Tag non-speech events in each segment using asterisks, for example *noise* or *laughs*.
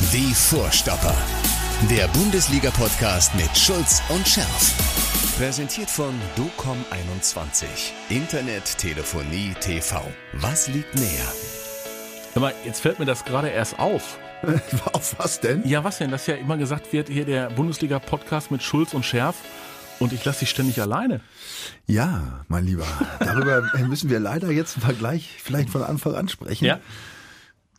Die Vorstopper. Der Bundesliga-Podcast mit Schulz und Scherf. Präsentiert von DOCOM21. Internet, Telefonie, TV. Was liegt näher? Hör mal, jetzt fällt mir das gerade erst auf. *laughs* Auf was denn? Ja, was denn? Dass ja immer gesagt wird, hier der Bundesliga-Podcast mit Schulz und Scherf. Und ich lasse dich ständig alleine. Ja, mein Lieber, darüber *laughs* müssen wir leider jetzt im Vergleich vielleicht von Anfang an sprechen. Ja.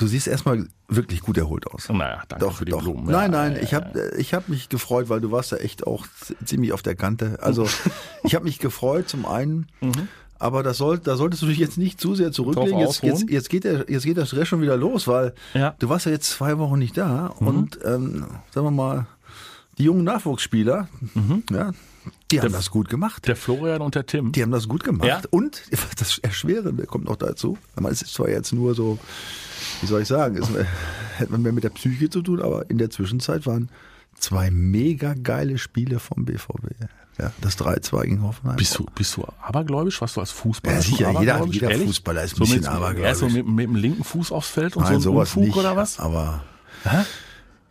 Du siehst erstmal wirklich gut erholt aus. Naja, danke Doch, für die doch. Blumen. Nein, nein, ich habe ich hab mich gefreut, weil du warst ja echt auch ziemlich auf der Kante. Also *laughs* ich habe mich gefreut zum einen, Mhm. aber das soll, da solltest du dich jetzt nicht zu sehr zurücklegen. Jetzt, jetzt, jetzt, geht der, jetzt geht der Stress schon wieder los, weil Ja. Mhm. du warst ja jetzt zwei Wochen nicht da und ähm, sagen wir mal, die jungen Nachwuchsspieler, ja, die haben das gut gemacht. Der Florian und der Tim. Die haben das gut gemacht. Ja. Und *laughs* das Erschwerende kommt noch dazu. Es ist zwar jetzt nur so, wie soll ich sagen, es hat man mehr mit der Psyche zu tun, aber in der Zwischenzeit waren zwei mega geile Spiele vom BVB. Ja, das 3-2 gegen Hoffenheim. Bist du, bist du abergläubig? Was du als Fußballer? Ja, sicher, jeder- jeder Ehrlich? Fußballer ist ein so bisschen mit, abergläubig. Erst so mit, mit dem linken Fuß aufs Feld und Nein, so ein Unfug nicht. oder was? Aber Hä?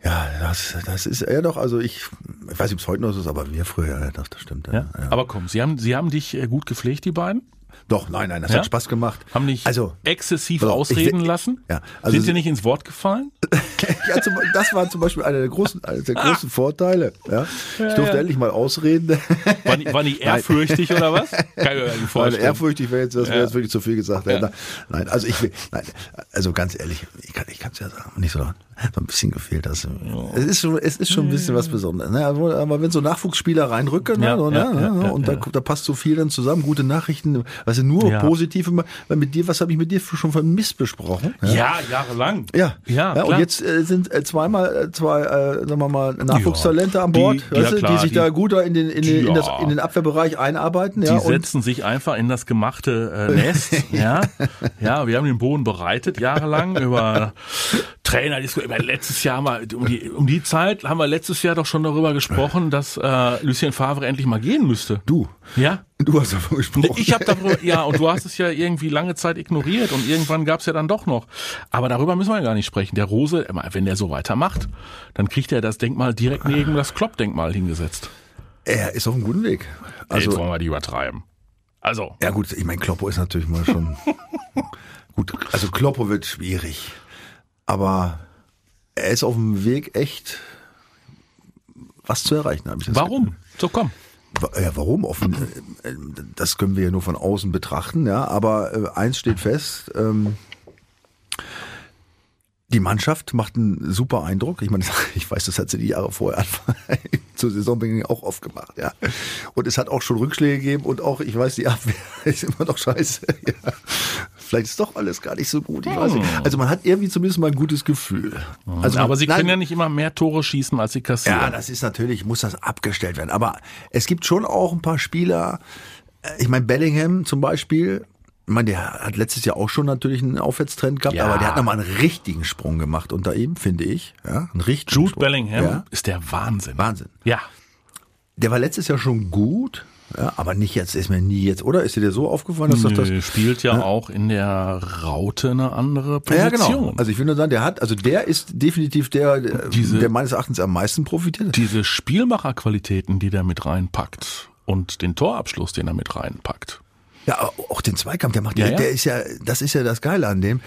Ja, das, das ist ja doch, also ich, ich weiß nicht, ob es heute noch so ist, aber wir früher, ja, das, das stimmt. Ja? Aber komm, sie haben, sie haben dich äh, gut gepflegt, die beiden? Doch, nein, nein, das Ja? hat Spaß gemacht. Haben dich also, exzessiv ich ausreden will- lassen? Ja, also Sind sie- nicht ins Wort gefallen? *laughs* ja, zum, das war zum Beispiel einer der großen, einer der großen Vorteile. Ja. Ich durfte endlich mal ausreden. War die, war die *laughs* ehrfürchtig oder was? Kann ich mir nicht vorstellen. ehrfürchtig wäre jetzt, das wäre jetzt wirklich zu viel gesagt. Nein, also ich will, nein, also ganz ehrlich, ich kann, ich es ja sagen, nicht so, so ein bisschen gefehlt. Das, es ist schon, es ist schon ein bisschen was Besonderes. Ne? Aber, aber wenn so Nachwuchsspieler reinrücken, ne? So, ne? ja, und da, da passt so viel dann zusammen, gute Nachrichten, also nur Ja. positiv, weil mit dir, was habe ich mit dir schon von Mist besprochen? ja, jahrelang. Ja, ja, und klar. jetzt äh, sind äh, zweimal äh, zwei, äh, sagen wir mal, Nachwuchstalente an Bord, die- ja, weißt du, klar, die sich die- da gut in den, in, den, in, das, Ja. in den Abwehrbereich einarbeiten. Die ja, und setzen sich einfach in das gemachte äh, Nest. *laughs* ja. ja, wir haben den Boden bereitet jahrelang über Trainer. Über letztes Jahr mal um die, um die Zeit haben wir letztes Jahr doch schon darüber gesprochen, dass äh, Lucien Favre endlich mal gehen müsste. du, Ja. Du hast davon gesprochen. Ich habe darüber, ja, und du hast es ja irgendwie lange Zeit ignoriert und irgendwann gab es ja dann doch noch. Aber darüber müssen wir ja gar nicht sprechen. Der Rose, wenn der so weitermacht, dann kriegt er das Denkmal direkt neben das Klopp-Denkmal hingesetzt. er ist auf einem guten Weg. Also, Jetzt wollen wir die übertreiben. Also, ja gut, ich meine, Kloppo ist natürlich mal schon *laughs* gut. Also Kloppo wird schwierig, aber er ist auf dem Weg, echt was zu erreichen. Hab ich das warum? So komm. Ja, warum? Offen, äh, äh, das können wir ja nur von außen betrachten, ja. Aber äh, eins steht fest: ähm, Die Mannschaft macht einen super Eindruck. Ich meine, *laughs* ich weiß, das hat sie die Jahre vorher *laughs* zur Saisonbeginn auch oft gemacht, ja. Und es hat auch schon Rückschläge gegeben und auch, ich weiß, die Abwehr *laughs* ist immer noch scheiße. Ja. Vielleicht ist doch alles gar nicht so gut. Ich weiß nicht. Also man hat irgendwie zumindest mal ein gutes Gefühl. Also man- Aber sie nein, können ja nicht immer mehr Tore schießen, als sie kassieren. ja, das ist natürlich, muss das abgestellt werden. Aber es gibt schon auch ein paar Spieler, äh, ich meine, Bellingham zum Beispiel, ich meine, der hat letztes Jahr auch schon natürlich einen Aufwärtstrend gehabt, Ja. aber der hat nochmal einen richtigen Sprung gemacht unter ihm, finde ich. Ja, einen richtigen Jude Sprung. Bellingham Ja, ist der Wahnsinn. Wahnsinn. Ja. Der war letztes Jahr schon gut, ja, aber nicht jetzt, ist mir nie jetzt, oder? Ist dir der so aufgefallen, dass das das... Nö, spielt ja, auch in der Raute eine andere Ja, Position. genau. Also ich will nur sagen, der hat, also der ist definitiv der, der- Diese- der meines Erachtens am meisten profitiert. Diese Spielmacherqualitäten, die der mit reinpackt und den Torabschluss, den er mit reinpackt. Ja, auch den Zweikampf, der macht Ja, ja, ja. der ist ja, das ist ja das Geile an dem.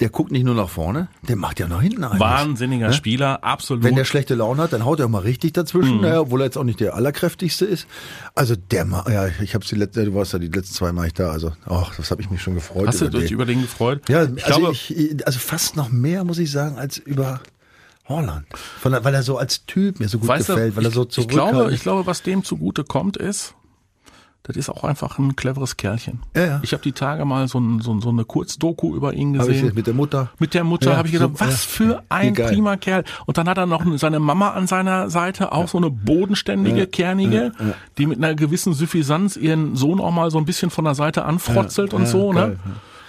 Der guckt nicht nur nach vorne, der macht ja nach hinten ein. Wahnsinniger Spieler, absolut. Wenn der schlechte Laune hat, dann haut er auch mal richtig dazwischen, Mhm. naja, obwohl er jetzt auch nicht der allerkräftigste ist. Also der, ja, ich habe die letzte, du warst ja die letzten zwei Mal nicht da, also, ach, das habe ich mich schon gefreut. Hast du über dich den. über den gefreut? Ja, ich also, glaube, ich, also fast noch mehr, muss ich sagen, als über Holland. Weil er so als Typ mir so gut weißt du, gefällt, weil er ich, so ich glaube, ich glaube, was dem zugute kommt, ist, das ist auch einfach ein cleveres Kerlchen. Ja, ja. Ich habe die Tage mal so, ein, so, so eine Kurzdoku über ihn gesehen. ich mit der Mutter. Mit der Mutter Ja, habe ich gedacht, super, was für ein prima Kerl. Und dann hat er noch seine Mama an seiner Seite, auch so eine bodenständige, kernige, die mit einer gewissen Suffisanz ihren Sohn auch mal so ein bisschen von der Seite anfrotzelt und so, geil, ne?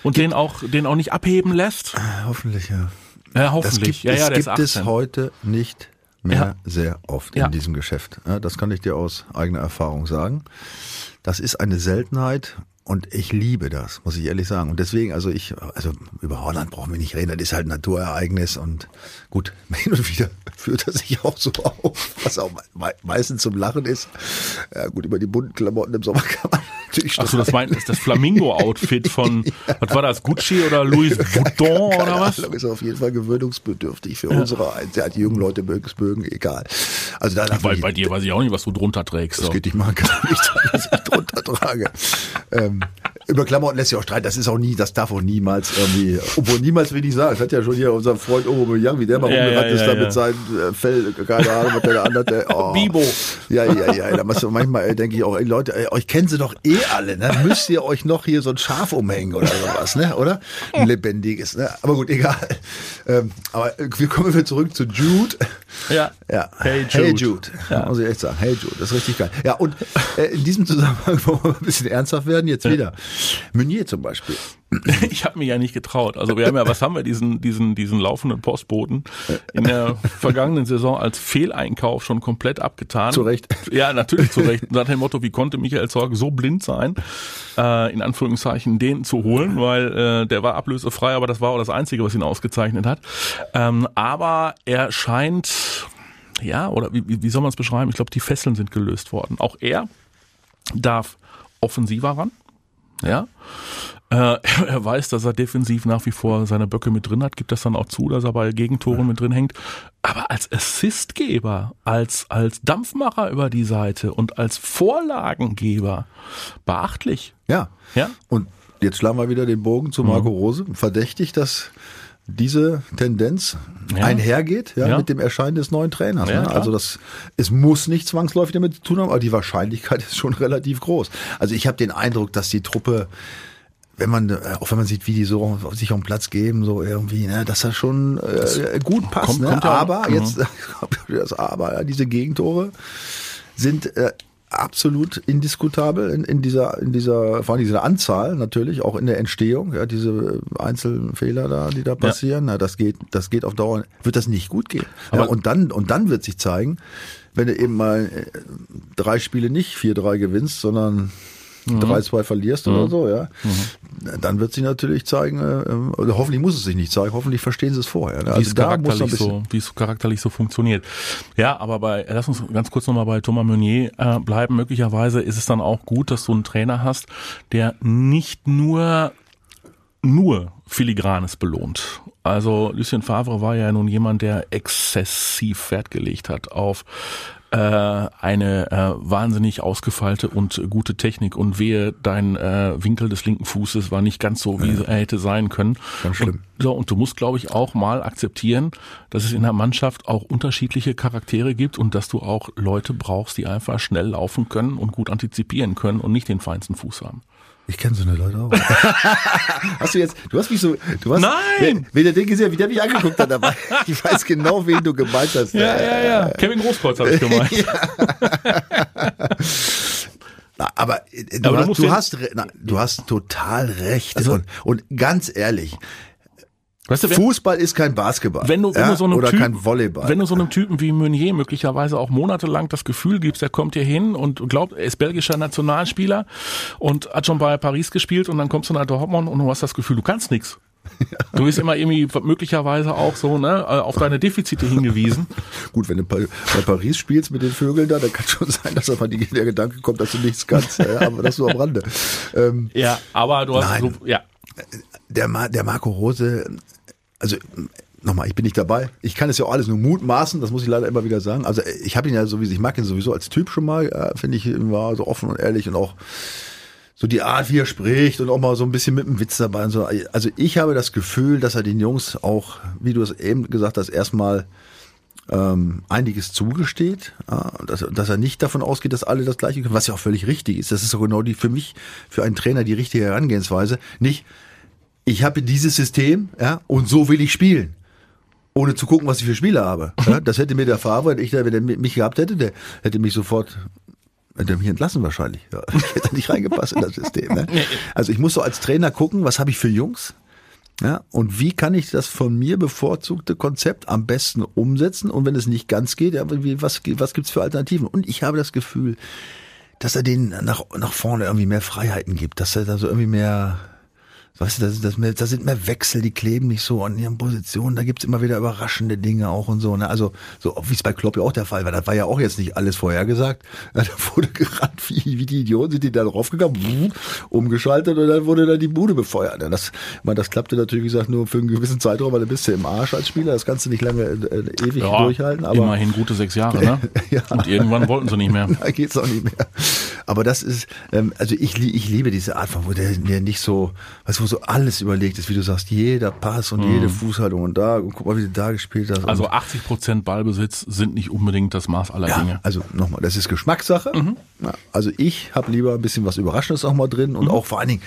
Und den auch, den auch nicht abheben lässt. Hoffentlich, ja. Ja, Das hoffentlich. gibt, ja, ja, das gibt es 18. heute nicht mehr Ja. sehr oft Ja. in diesem Geschäft. Das kann ich dir aus eigener Erfahrung sagen. Das ist eine Seltenheit Und ich liebe das, muss ich ehrlich sagen. Und deswegen, also ich, also über Holland brauchen wir nicht reden, das ist halt ein Naturereignis und gut, *laughs* hin und wieder führt er sich auch so auf, was auch meistens zum Lachen ist. Ja gut, über die bunten Klamotten im Sommer kann man natürlich Achso, das meint ist das Flamingo-Outfit von, *laughs* ja. was war das, Gucci oder Louis *laughs* Vuitton oder was? Ahnung, ist auf jeden Fall gewöhnungsbedürftig für ja. unsere, ja, die jungen Leute mögen es mögen, egal. Also da Weil bei dir weiß ich auch nicht, was du drunter trägst. Das so. geht nicht mal gar nicht, was ich drunter trage. Ähm, um, über Klamotten lässt sich auch streiten. Das ist auch nie, das darf auch niemals irgendwie, obwohl niemals will ich sagen. Das hat ja schon hier unser Freund Young, wie der mal ja, rumgerannt ja, ist, ja, da mit seinem äh, Fell, keine Ahnung, was der da andere, oh. Bibo. Ja, ja, ja, da muss manchmal denke ich auch, ey, Leute, ey, euch kennen sie doch eh alle, ne? Müsst ihr euch noch hier so ein Schaf umhängen oder sowas, ne? Oder? Ein lebendiges, ne? Aber gut, egal. Ähm, aber wir kommen wieder zurück zu Jude. Ja. Ja. Hey Jude. Hey Jude. Ja. Muss ich echt sagen. Hey Jude. Das ist richtig geil. Ja, und äh, in diesem Zusammenhang wollen wir ein bisschen ernsthaft werden, jetzt wieder. Meunier zum Beispiel. *laughs* Ich habe mir ja nicht getraut. Also wir haben ja, was haben wir, diesen, diesen, diesen laufenden Postboten in der vergangenen Saison als Fehleinkauf schon komplett abgetan. Zu Recht. Ja, natürlich zu Recht. *laughs* Nach dem Motto, wie konnte Michael Zorg so blind sein, äh, in Anführungszeichen den zu holen, weil äh, der war ablösefrei, aber das war auch das Einzige, was ihn ausgezeichnet hat. Ähm, aber er scheint, ja, oder wie, wie soll man es beschreiben? Ich glaube, die Fesseln sind gelöst worden. Auch er darf offensiver ran. Ja. Äh, *laughs* er weiß, dass er defensiv nach wie vor seine Böcke mit drin hat, gibt das dann auch zu, dass er bei Gegentoren mit drin hängt. Aber als Assistgeber, als, als Dampfmacher über die Seite und als Vorlagengeber beachtlich. Ja. Ja. Und jetzt schlagen wir wieder den Bogen zu Marco mhm. Rose. Verdächtig, dass diese Tendenz ja. einhergeht ja, ja, mit dem Erscheinen des neuen Trainers. Ne? Also das, es muss nicht zwangsläufig damit zu tun haben, aber die Wahrscheinlichkeit *laughs* ist schon relativ groß. Also ich habe den Eindruck, dass die Truppe wenn man, äh, auch wenn man sieht, wie die so sich auf den Platz geben, so irgendwie, ne, dass das schon äh, gut passt. Kommt, ne? kommt aber, mhm. jetzt, *laughs* das aber, diese Gegentore sind äh, absolut indiskutabel in, in dieser, in dieser, vor allem dieser Anzahl natürlich, auch in der Entstehung, ja, diese einzelnen Fehler da, die da passieren, ja. na, das geht, das geht auf Dauer, wird das nicht gut gehen. Ja, und dann, und dann wird sich zeigen, wenn du eben mal äh, drei Spiele nicht 4-3 gewinnst, sondern mhm. 3-2 verlierst mhm. oder so, ja, mhm. dann wird sich natürlich zeigen, äh, oder hoffentlich muss es sich nicht zeigen, hoffentlich verstehen sie es vorher. Ne? Also wie, es charakterlich so, wie es charakterlich so funktioniert. Ja, aber bei, lass uns ganz kurz nochmal bei Thomas Meunier äh, bleiben. Möglicherweise ist es dann auch gut, dass du einen Trainer hast, der nicht nur nur Filigranes belohnt. Also Lucien Favre war ja nun jemand, der exzessiv Wert gelegt hat auf äh, eine äh, wahnsinnig ausgefeilte und gute Technik und wehe, dein äh, Winkel des linken Fußes war nicht ganz so, wie ja. er hätte sein können. Ganz schlimm. Und, so, und du musst, glaube ich, auch mal akzeptieren, dass es in der Mannschaft auch unterschiedliche Charaktere gibt und dass du auch Leute brauchst, die einfach schnell laufen können und gut antizipieren können und nicht den feinsten Fuß haben. Ich kenne so eine Leute auch. *laughs* hast du jetzt, du hast mich so, du hast, Nein! Wenn der Ding gesehen, wie der mich angeguckt hat dabei. *laughs* Ich weiß genau, wen du gemeint hast. Ja, ja, ja. Kevin Großkreuz habe ich *laughs* gemeint. Na, aber, äh, du, aber hast, du, hast, na, du hast total recht. Also, und, und ganz ehrlich, Weißt du, wenn, Fußball ist kein Basketball. Wenn du, wenn ja, du so einem oder Typen, kein Volleyball. Wenn du so einem Typen wie Meunier möglicherweise auch monatelang das Gefühl gibst, er kommt hier hin und glaubt, er ist belgischer Nationalspieler und hat schon bei Paris gespielt und dann kommst du nach Dortmund und du hast das Gefühl, du kannst nichts. *laughs* Du bist immer irgendwie möglicherweise auch so ne, auf deine Defizite hingewiesen. *laughs* Gut, wenn du bei, Paris spielst mit den Vögeln da, dann kann schon sein, dass auf die, der Gedanke kommt, dass du nichts kannst. Ja, aber das so am Rande. *laughs* Ähm, ja, aber du hast nein. so, ja. Der, der Marco Rose also nochmal, ich bin nicht dabei. Ich kann es ja auch alles nur mutmaßen, das muss ich leider immer wieder sagen. Also ich habe ihn ja sowieso, ich mag ihn sowieso als Typ schon mal, äh, finde ich, war so offen und ehrlich und auch so die Art, wie er spricht und auch mal so ein bisschen mit dem Witz dabei und so. Also ich habe das Gefühl, dass er den Jungs auch, wie du es eben gesagt hast, erstmal ähm, einiges zugesteht, äh, dass, dass er nicht davon ausgeht, dass alle das Gleiche können, was ja auch völlig richtig ist. Das ist so genau die für mich, für einen Trainer die richtige Herangehensweise. Nicht, ich habe dieses System, ja, und so will ich spielen. Ohne zu gucken, was ich für Spiele habe. Ja, das hätte mir der Fahrer, wenn ich, wenn er mich gehabt hätte, der hätte mich sofort hätte mich entlassen wahrscheinlich. Ja, *laughs* ich hätte nicht reingepasst in das System. Ne? Also ich muss so als Trainer gucken, was habe ich für Jungs? Ja, und wie kann ich das von mir bevorzugte Konzept am besten umsetzen? Und wenn es nicht ganz geht, ja, was, was gibt's für Alternativen? Und ich habe das Gefühl, dass er denen nach, nach vorne irgendwie mehr Freiheiten gibt, dass er da so irgendwie mehr, weißt du, das, das, mehr, da sind mehr Wechsel, die kleben nicht so an ihren Positionen, da gibt's immer wieder überraschende Dinge auch und so. Ne? Also so wie es bei Klopp ja auch der Fall war, das war ja auch jetzt nicht alles vorhergesagt. Ja, *laughs* da wurde gerannt, wie, wie die Idioten sind die da draufgegangen, umgeschaltet und dann wurde dann die Bude befeuert. Ja, das, meine, das klappte natürlich, wie gesagt, nur für einen gewissen Zeitraum, weil du bist ja im Arsch als Spieler, das kannst du nicht lange äh, ewig Ja, durchhalten. Aber immerhin gute sechs Jahre, ne? *laughs* Ja. Und irgendwann wollten sie nicht mehr. *laughs* da geht's auch nicht mehr. Aber das ist, ähm, also ich, ich liebe diese Art von, wo der, der nicht so, du, wo so alles überlegt ist, wie du sagst, jeder Pass und jede Fußhaltung und da, und guck mal, wie du da gespielt hast. Mhm. Also und, 80 Prozent Ballbesitz sind nicht unbedingt das Maß aller ja, Dinge. also nochmal, das ist Geschmackssache. Mhm. Ja, also ich habe lieber ein bisschen was Überraschendes auch mal drin Mhm. und auch vor allen Dingen,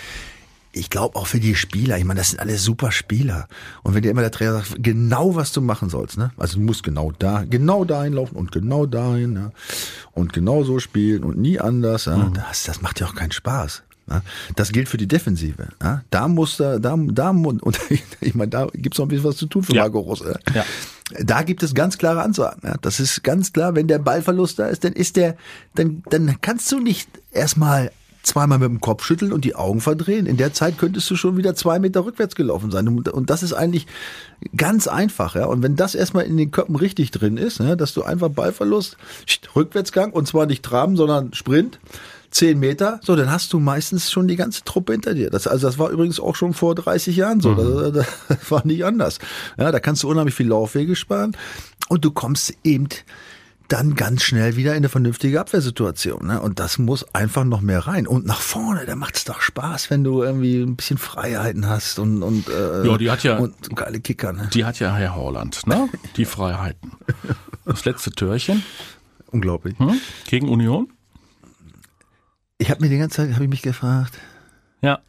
ich glaube auch für die Spieler, ich meine, das sind alle super Spieler. Und wenn dir immer der Trainer sagt, genau was du machen sollst, ne? Also du musst genau da, genau dahin laufen und genau dahin, ja. Und genau so spielen und nie anders, ja. Mhm. Das, das macht ja auch keinen Spaß. Das gilt für die Defensive. Da muss da, da, da *laughs* und ich meine, da gibt's noch ein bisschen was zu tun für Ja. Marco Rose. Ja. Da gibt es ganz klare Ansagen. Ja. Das ist ganz klar, wenn der Ballverlust da ist, dann ist der, dann, dann kannst du nicht erstmal zweimal mit dem Kopf schütteln und die Augen verdrehen. In der Zeit könntest du schon wieder zwei Meter rückwärts gelaufen sein. Und, das ist eigentlich ganz einfach. Ja. Und wenn das erstmal in den Köpfen richtig drin ist, dass du einfach Ballverlust, Rückwärtsgang und zwar nicht Traben, sondern Sprint, zehn Meter, so, dann hast du meistens schon die ganze Truppe hinter dir. Das, also das war übrigens auch schon vor 30 Jahren so. Das, das war nicht anders. Ja, da kannst du unheimlich viel Laufwege sparen und du kommst eben dann ganz schnell wieder in eine vernünftige Abwehrsituation. Ne? Und das muss einfach noch mehr rein. Und nach vorne, da macht es doch Spaß, wenn du irgendwie ein bisschen Freiheiten hast und, und, äh, Ja, die hat ja- und geile Kicker. Ne? Die hat ja Herr Holland, ne? *laughs* Die Freiheiten. Das letzte Türchen Unglaublich. hm? gegen Union. Ich habe mir die ganze Zeit, habe ich mich gefragt, Ja.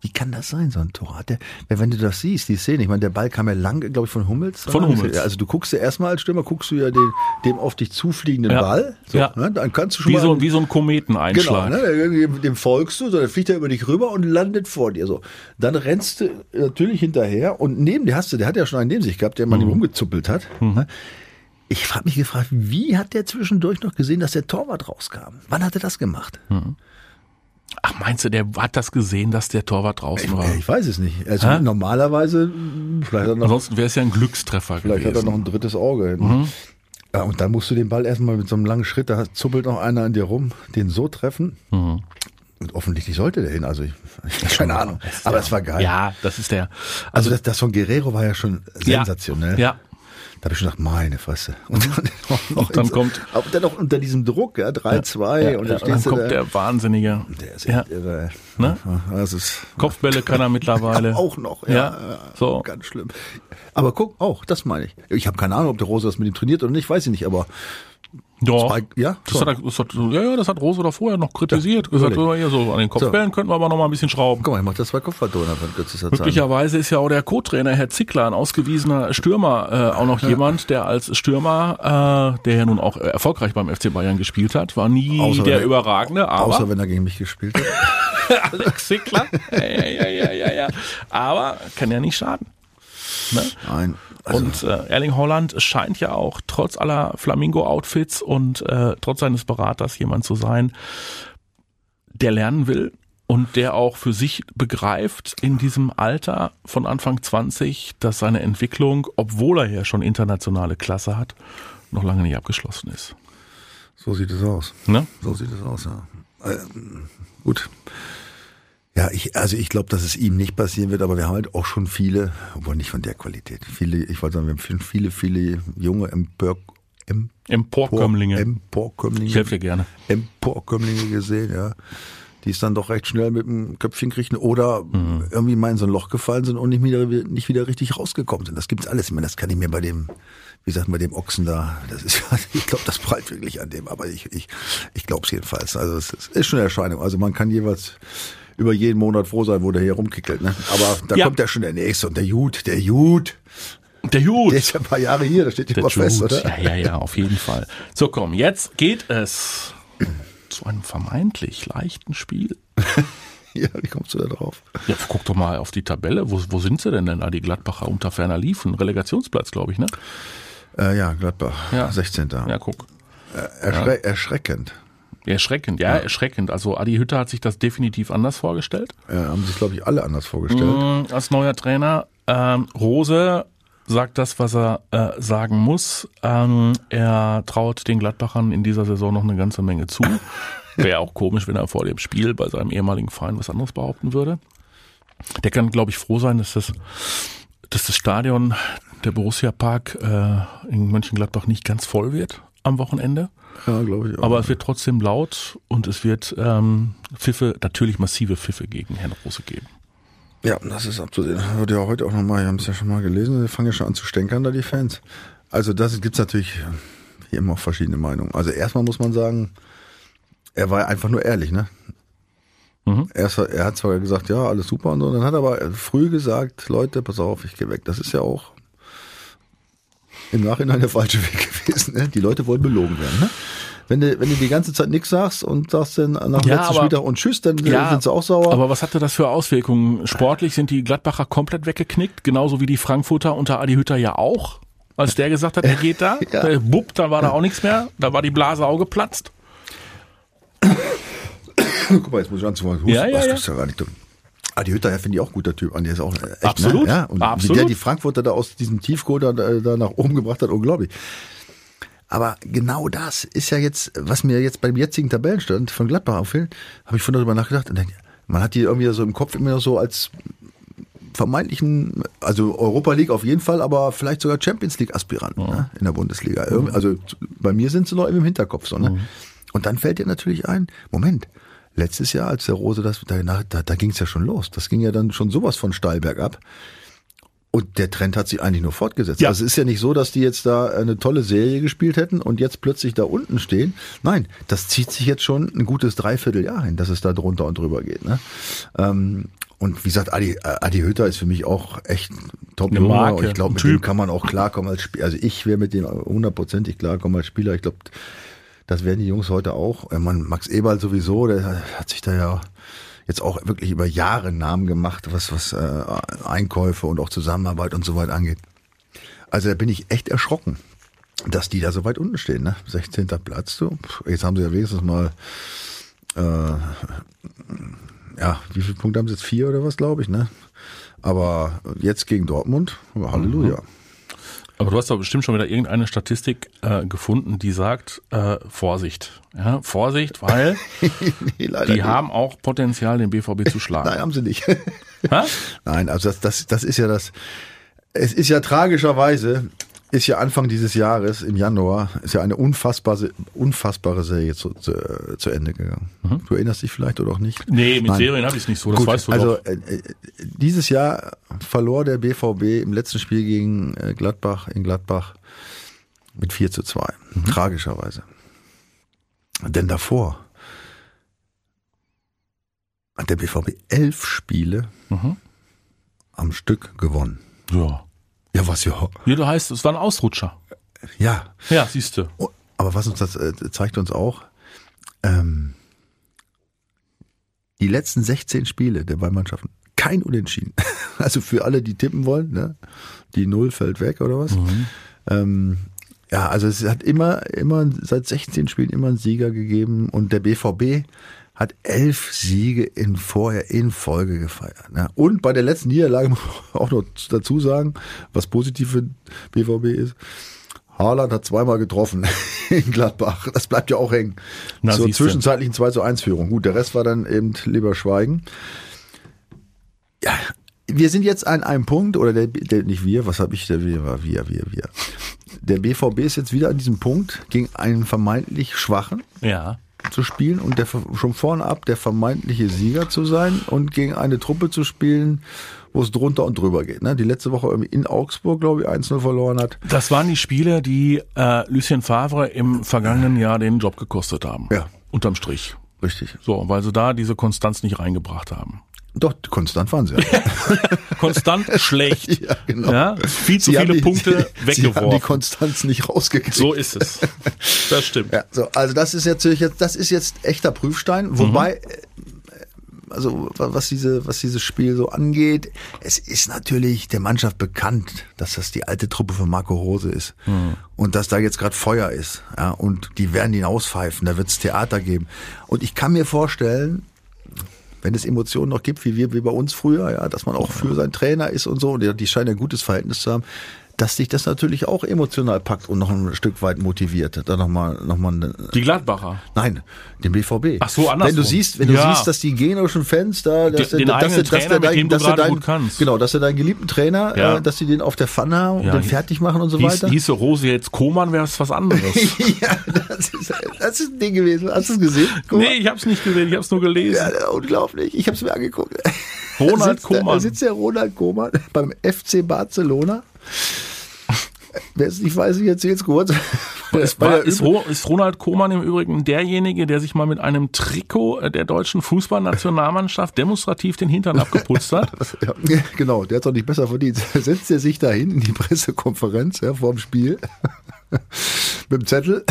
Wie kann das sein, so ein Tor? Hat der, wenn du das siehst, die Szene, ich meine, der Ball kam ja lang, glaube ich, von Hummels. Von Hummels. Also du guckst ja erstmal als Stürmer, guckst du ja den, dem auf dich zufliegenden Ja. Ball. So, Ja. ne? Dann kannst du schon Wie mal. so, wie so ein Kometeneinschlag. Genau, ne? dem, dem folgst du, so, dann fliegt er über dich rüber und landet vor dir. So, dann rennst du natürlich hinterher und neben dir hast du, der hat ja schon einen neben sich gehabt, der mal Mhm. ihm rumgezuppelt hat. Ne? Ich habe mich gefragt, wie hat der zwischendurch noch gesehen, dass der Torwart rauskam? Wann hat er das gemacht? Ach, meinst du, der hat das gesehen, dass der Torwart draußen war? Ich, ich weiß es nicht. Also Hä? normalerweise, vielleicht hat er noch Ansonsten wäre es ja ein Glückstreffer Vielleicht hat er gewesen. noch ein drittes Auge. Mhm. Ja, und dann musst du den Ball erstmal mit so einem langen Schritt, da zuppelt noch einer an dir rum, den so treffen. Mhm. Und offensichtlich sollte der hin. Also ich, ich keine Ahnung. Aber es war geil. Ja, das ist der. Also das, das von Guerrero war ja schon Ja. sensationell. Ja. Da habe ich schon gedacht, meine Fresse. *laughs* Und dann, *laughs* auch Und dann in so- kommt- Aber dann noch unter diesem Druck, ja, 3-2 ja, und ja, dann dann du kommt da. der Wahnsinnige. der ist ja. irre. Ne? Das ist Kopfbälle kann er *laughs* mittlerweile. Ja, auch noch, ja. Ja, ja. so. Ganz schlimm. Aber guck, auch, das meine ich. Ich habe keine Ahnung, ob der Rose das mit ihm trainiert oder nicht, weiß ich nicht, aber Ja, Zwei- ja, das hat, er- das hat, ja, ja, das hat Rose doch vorher noch kritisiert. gesagt, natürlich. ja, so an den Kopfbällen könnten wir aber noch mal ein bisschen schrauben. guck mal, ich mache das zwei Kopfballtore von kürzester Zeit. Möglicherweise ist ja auch der Co-Trainer Herr Zickler, ein ausgewiesener Stürmer, äh, auch noch jemand, der als Stürmer, äh, der ja nun auch erfolgreich beim FC Bayern gespielt hat, war nie Außer der er- überragende, aber Außer wenn er gegen mich gespielt hat. *laughs* Alex Zickler, ja, ja, ja, ja, ja, ja, aber kann ja nicht schaden. Ne? Nein. Also, Und äh, Erling Holland scheint ja auch trotz aller Flamingo-Outfits und äh, trotz seines Beraters jemand zu sein, der lernen will und der auch für sich begreift in diesem Alter von Anfang 20, dass seine Entwicklung, obwohl er ja schon internationale Klasse hat, noch lange nicht abgeschlossen ist. so sieht es aus. Ne? So sieht es aus, ja. Ähm, gut. Ja, ich, also ich glaube, dass es ihm nicht passieren wird, aber wir haben halt auch schon viele, obwohl nicht von der Qualität, viele, ich wollte sagen, wir haben viele, viele junge Empör, Empor, Emporkömmlinge. Emporkömmlinge. Ich helfe dir gerne. Emporkömmlinge gesehen, ja. Die es dann doch recht schnell mit dem Köpfchen kriegen oder Mhm. irgendwie mal in so ein Loch gefallen sind und nicht wieder, nicht wieder richtig rausgekommen sind. Das gibt's alles. Ich meine, das kann ich mir bei dem, wie gesagt, bei dem Ochsen da, das ist, *laughs* ich glaube, das prallt wirklich an dem, aber ich, ich, ich glaube es jedenfalls. Also es ist schon eine Erscheinung. Also man kann jeweils über jeden Monat froh sein, wo der hier rumkickelt. Ne? Aber da Ja. kommt ja schon der nächste und der Jud, der Jud, Der Jut. der ist ja ein paar Jahre hier, das steht Der immer fest, Jude. oder? Ja, ja, ja, auf jeden Fall. So, komm, jetzt geht es zu einem vermeintlich leichten Spiel. *laughs* Ja, wie kommst du da drauf? Ja, guck doch mal auf die Tabelle. Wo, wo sind sie denn denn da, die Gladbacher unter ferner liefen? Relegationsplatz, glaube ich, ne? Äh, ja, Gladbach, Ja. 16. Ja, guck. Erschre Erschreckend. Erschreckend, ja, erschreckend. Also Adi Hütter hat sich das definitiv anders vorgestellt. Ja, haben sich, glaube ich, alle anders vorgestellt. Mm, als neuer Trainer. Ähm, Rose sagt das, was er äh, sagen muss. Ähm, er traut den Gladbachern in dieser Saison noch eine ganze Menge zu. *laughs* Wäre auch komisch, wenn er vor dem Spiel bei seinem ehemaligen Verein was anderes behaupten würde. Der kann, glaube ich, froh sein, dass das, dass das Stadion, der Borussia Park äh, in Mönchengladbach nicht ganz voll wird am Wochenende. Ja, glaube ich auch. Aber es wird trotzdem laut und es wird ähm, Pfiffe, natürlich massive Pfiffe gegen Herrn Rose geben. Ja, das ist abzusehen. Wird ja heute auch nochmal, wir haben es ja schon mal gelesen, die fangen ja schon an zu stänkern, da die Fans. Also das gibt's natürlich wie immer auch verschiedene Meinungen. Also erstmal muss man sagen, er war einfach nur ehrlich, ne? Mhm. Erst, er hat zwar gesagt, ja, alles super und so, dann hat er aber früh gesagt, Leute, pass auf, ich gehe weg. Das ist ja auch im Nachhinein der falsche Weg gewesen. Ne? Die Leute wollen belogen werden. Ne? Wenn du, wenn du die ganze Zeit nichts sagst und sagst dann nach dem Ja, letzten aber- Spieltag und tschüss, dann Ja, sind sie auch sauer. Aber was hatte das für Auswirkungen? Sportlich sind die Gladbacher komplett weggeknickt, genauso wie die Frankfurter unter Adi Hütter ja auch. Als der gesagt hat, er geht da, *laughs* Ja. äh, bupp, da war da auch nichts mehr, da war die Blase auch geplatzt. Guck mal, jetzt muss ich anzufangen. Ja, ja, das ja. ist ja gar nicht dumm. Adi Hütter, ja, finde ich auch ein guter Typ. Andi ist auch äh, echt, Absolut, Ne? Ja, und wie absolut. der die Frankfurter da aus diesem Tiefkohl da, da nach oben gebracht hat, unglaublich. Aber genau das ist ja jetzt, was mir jetzt beim jetzigen Tabellenstand von Gladbach auffällt, habe ich von darüber nachgedacht. Und denke, man hat die irgendwie so im Kopf immer so als vermeintlichen, also Europa League auf jeden Fall, aber vielleicht sogar Champions League Aspiranten ne, in der Bundesliga. Irgendwie- Also bei mir sind sie noch im Hinterkopf so. Ne? Und dann fällt dir natürlich ein, Moment, letztes Jahr, als der Rose das, da, da, da ging es ja schon los. Das ging ja dann schon sowas von steil bergab. Und der Trend hat sich eigentlich nur fortgesetzt. Ja. Also es ist ja nicht so, dass die jetzt da eine tolle Serie gespielt hätten und jetzt plötzlich da unten stehen. Nein, das zieht sich jetzt schon ein gutes Dreivierteljahr hin, dass es da drunter und drüber geht. Ne? Ähm, und wie gesagt, Adi, äh, Adi Hütter ist für mich auch echt top Eine. Marke, Und ich glaube, mit Typ. dem kann man auch klarkommen als Spieler. Also ich wäre mit dem hundertprozentig klarkommen als Spieler. Ich glaube, das werden die Jungs heute auch. Äh, Man, Max Eberl sowieso, der hat sich da ja jetzt auch wirklich über Jahre Namen gemacht, was, was äh, Einkäufe und auch Zusammenarbeit und so weiter angeht. Also da bin ich echt erschrocken, dass die da so weit unten stehen. Ne? 16. Platz, so. Jetzt haben sie ja wenigstens mal, äh, ja, wie viele Punkte haben sie jetzt? Vier oder was, glaube ich, ne? Aber jetzt gegen Dortmund, Halleluja. Aber du hast doch bestimmt schon wieder irgendeine Statistik äh, gefunden, die sagt, äh, Vorsicht. Ja, Vorsicht, weil *laughs* nee, die nicht. haben auch Potenzial, den BVB zu schlagen. Nein, haben sie nicht. *laughs* Nein, also das, das, das ist ja das. Es ist ja tragischerweise, ist ja Anfang dieses Jahres, im Januar, ist ja eine unfassbare, unfassbare Serie zu, zu, zu Ende gegangen. Du erinnerst dich vielleicht oder auch nicht? Nee, mit Nein. Serien habe ich es nicht so, das Gut, weißt du also doch. äh, äh, dieses Jahr verlor der BVB im letzten Spiel gegen äh, Gladbach in Gladbach mit 4 zu 2. Mhm. Tragischerweise. Denn davor hat der BVB elf Spiele Mhm. am Stück gewonnen. Ja. Ja, was ja. Nee, du heißt, es war ein Ausrutscher. Ja. Ja, siehst du. Oh, Aber was uns das äh, zeigt uns auch, ähm, die letzten 16 Spiele der beiden Mannschaften, kein Unentschieden. *laughs* Also für alle, die tippen wollen, ne? die Null fällt weg oder was. Ähm, ja, also es hat immer, immer seit 16 Spielen immer einen Sieger gegeben und der BVB hat elf Siege in vorher in Folge gefeiert. Ne? Und bei der letzten Niederlage *laughs* muss man auch noch dazu sagen, was positiv für BVB ist. Haaland hat zweimal getroffen *laughs* in Gladbach. Das bleibt ja auch hängen. Na, Zur zwischenzeitlichen 2 zu 1 Führung. Gut, der Rest war dann eben lieber Schweigen. Ja, wir sind jetzt an einem Punkt, oder der, der nicht wir, was habe ich, der wir, war wir, wir, wir. Der BVB ist jetzt wieder an diesem Punkt, gegen einen vermeintlich Schwachen Ja. Zu spielen und der schon vorne ab der vermeintliche Sieger zu sein und gegen eine Truppe zu spielen, wo es drunter und drüber geht. Ne? Die letzte Woche irgendwie in Augsburg, glaube ich, 1-0 verloren hat. Das waren die Spiele, die äh, Lucien Favre im vergangenen Jahr den Job gekostet haben. Ja. Unterm Strich. Richtig. So, weil sie da diese Konstanz nicht reingebracht haben. Doch, konstant waren sie. Ja, *laughs* Konstant schlecht. ja genau. Ja, viel zu Sie viele die, Punkte *laughs* Sie haben die weggeworfen. Konstanz nicht rausgekriegt. So ist es. Das stimmt. Ja, so, also das ist jetzt, jetzt, das ist jetzt echter Prüfstein, wobei, Mhm. also was diese, was dieses Spiel so angeht, es ist natürlich der Mannschaft bekannt, dass das die alte Truppe von Marco Rose ist mhm. und dass da jetzt gerade Feuer ist. Ja, und die werden ihn auspfeifen, da wird es Theater geben. Und ich kann mir vorstellen, wenn es Emotionen noch gibt, wie wir, wie bei uns früher, ja, dass man auch für seinen Trainer ist und so, und die, die scheinen ein gutes Verhältnis zu haben, dass dich das natürlich auch emotional packt und noch ein Stück weit motiviert. Da noch mal, noch mal eine, die Gladbacher. Nein, den BVB. Ach so, andersrum. Wenn du siehst, wenn du Ja. siehst, dass die generischen Fans da, dass Den- den dass dass Trainer, mit dein- dass er dein-. Genau, dass er deinen geliebten Trainer, Ja. äh, dass sie den auf der Pfanne haben und Ja. den fertig machen und so Hieß, weiter. hieße Rose jetzt Koman, wäre es was anderes. *laughs* ja, das ist, das ist ein Ding gewesen. Hast du es gesehen? Mal. nee, ich hab's nicht gesehen, ich hab's nur gelesen. Ja, unglaublich. Ich habe es mir angeguckt. Ronald *laughs* da sitzt, Koeman. Da sitzt der Ronald Koeman beim FC Barcelona. Wer es nicht weiß, ich erzähle es kurz. Ist, ist, ist Ronald Koeman im Übrigen derjenige, der sich mal mit einem Trikot äh, der deutschen Fußballnationalmannschaft demonstrativ den Hintern abgeputzt hat? *laughs* Ja, genau, der hat doch nicht besser verdient. Setzt er sich dahin in die Pressekonferenz ja, vor dem Spiel *laughs* mit dem Zettel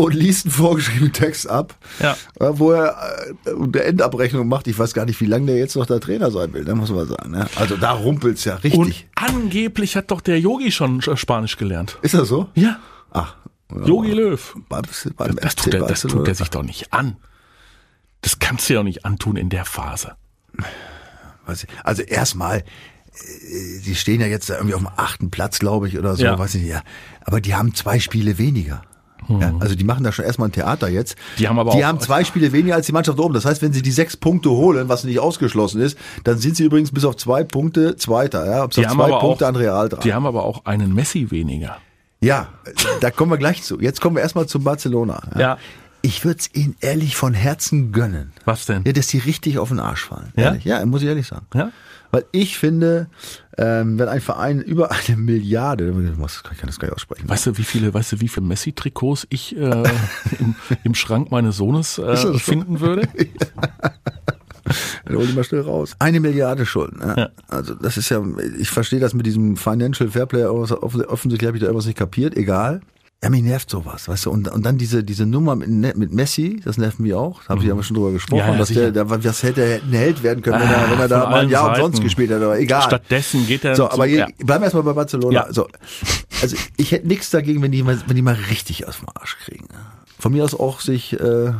und liest einen vorgeschriebenen Text ab, Ja. äh, wo er äh, eine Endabrechnung macht. Ich weiß gar nicht, wie lange der jetzt noch der Trainer sein will, ne, muss man sagen. Ne? Also da rumpelt's ja Und richtig. angeblich hat doch der Yogi schon äh, Spanisch gelernt. Ist das so? Ja. Ach, Yogi Löw. beim, beim Das tut, er, das tut er sich doch nicht an. Das kannst du ja auch nicht antun in der Phase. Also erstmal, äh, die stehen ja jetzt irgendwie auf dem achten Platz, glaube ich, oder so, Ja. weiß ich nicht. Ja. Aber die haben zwei Spiele weniger. Ja, also die machen da schon erstmal ein Theater jetzt. Die haben aber die auch- haben zwei Spiele weniger als die Mannschaft oben. Das heißt, wenn sie die sechs Punkte holen, was nicht ausgeschlossen ist, dann sind sie übrigens bis auf zwei Punkte Zweiter. Ja, ob Die auf haben zwei aber Punkte auch, an Real dran. Die haben aber auch einen Messi weniger. Ja, da kommen wir gleich zu. Jetzt kommen wir erstmal zu Barcelona. Ja. Ich würde es ihnen ehrlich von Herzen gönnen. Was denn? Ja, dass die richtig auf den Arsch fallen. Ja? Ehrlich. ja muss ich ehrlich sagen. Ja? Weil ich finde, ähm, wenn ein Verein über eine Milliarde, was ich kann das gar nicht aussprechen. Weißt du, wie viele, weißt du, wie viele Messi-Trikots ich äh, im, im Schrank meines Sohnes äh, das so? finden würde? *laughs* Dann hol die mal schnell raus. Eine Milliarde Schulden. Ja. Ja. Also das ist ja, ich verstehe das mit diesem Financial Fairplay, offensichtlich habe ich da irgendwas nicht kapiert. Egal. Ja, mich nervt sowas, weißt du, und, und dann diese, diese Nummer mit, Ne- mit Messi, das nervt mich auch, da habe ich aber schon drüber gesprochen, Mhm. Ja, ja, dass sicher. der, der, was hätte er ein Held werden können, wenn er, Ah, wenn er da mal ein Jahr Seiten. umsonst gespielt hätte, aber egal. Stattdessen geht er So, zum- aber je, ja. bleiben wir erstmal bei Barcelona. Ja. So, also ich hätte nichts dagegen, wenn die mal, wenn die mal richtig aus dem Arsch kriegen. Von mir aus auch sich äh,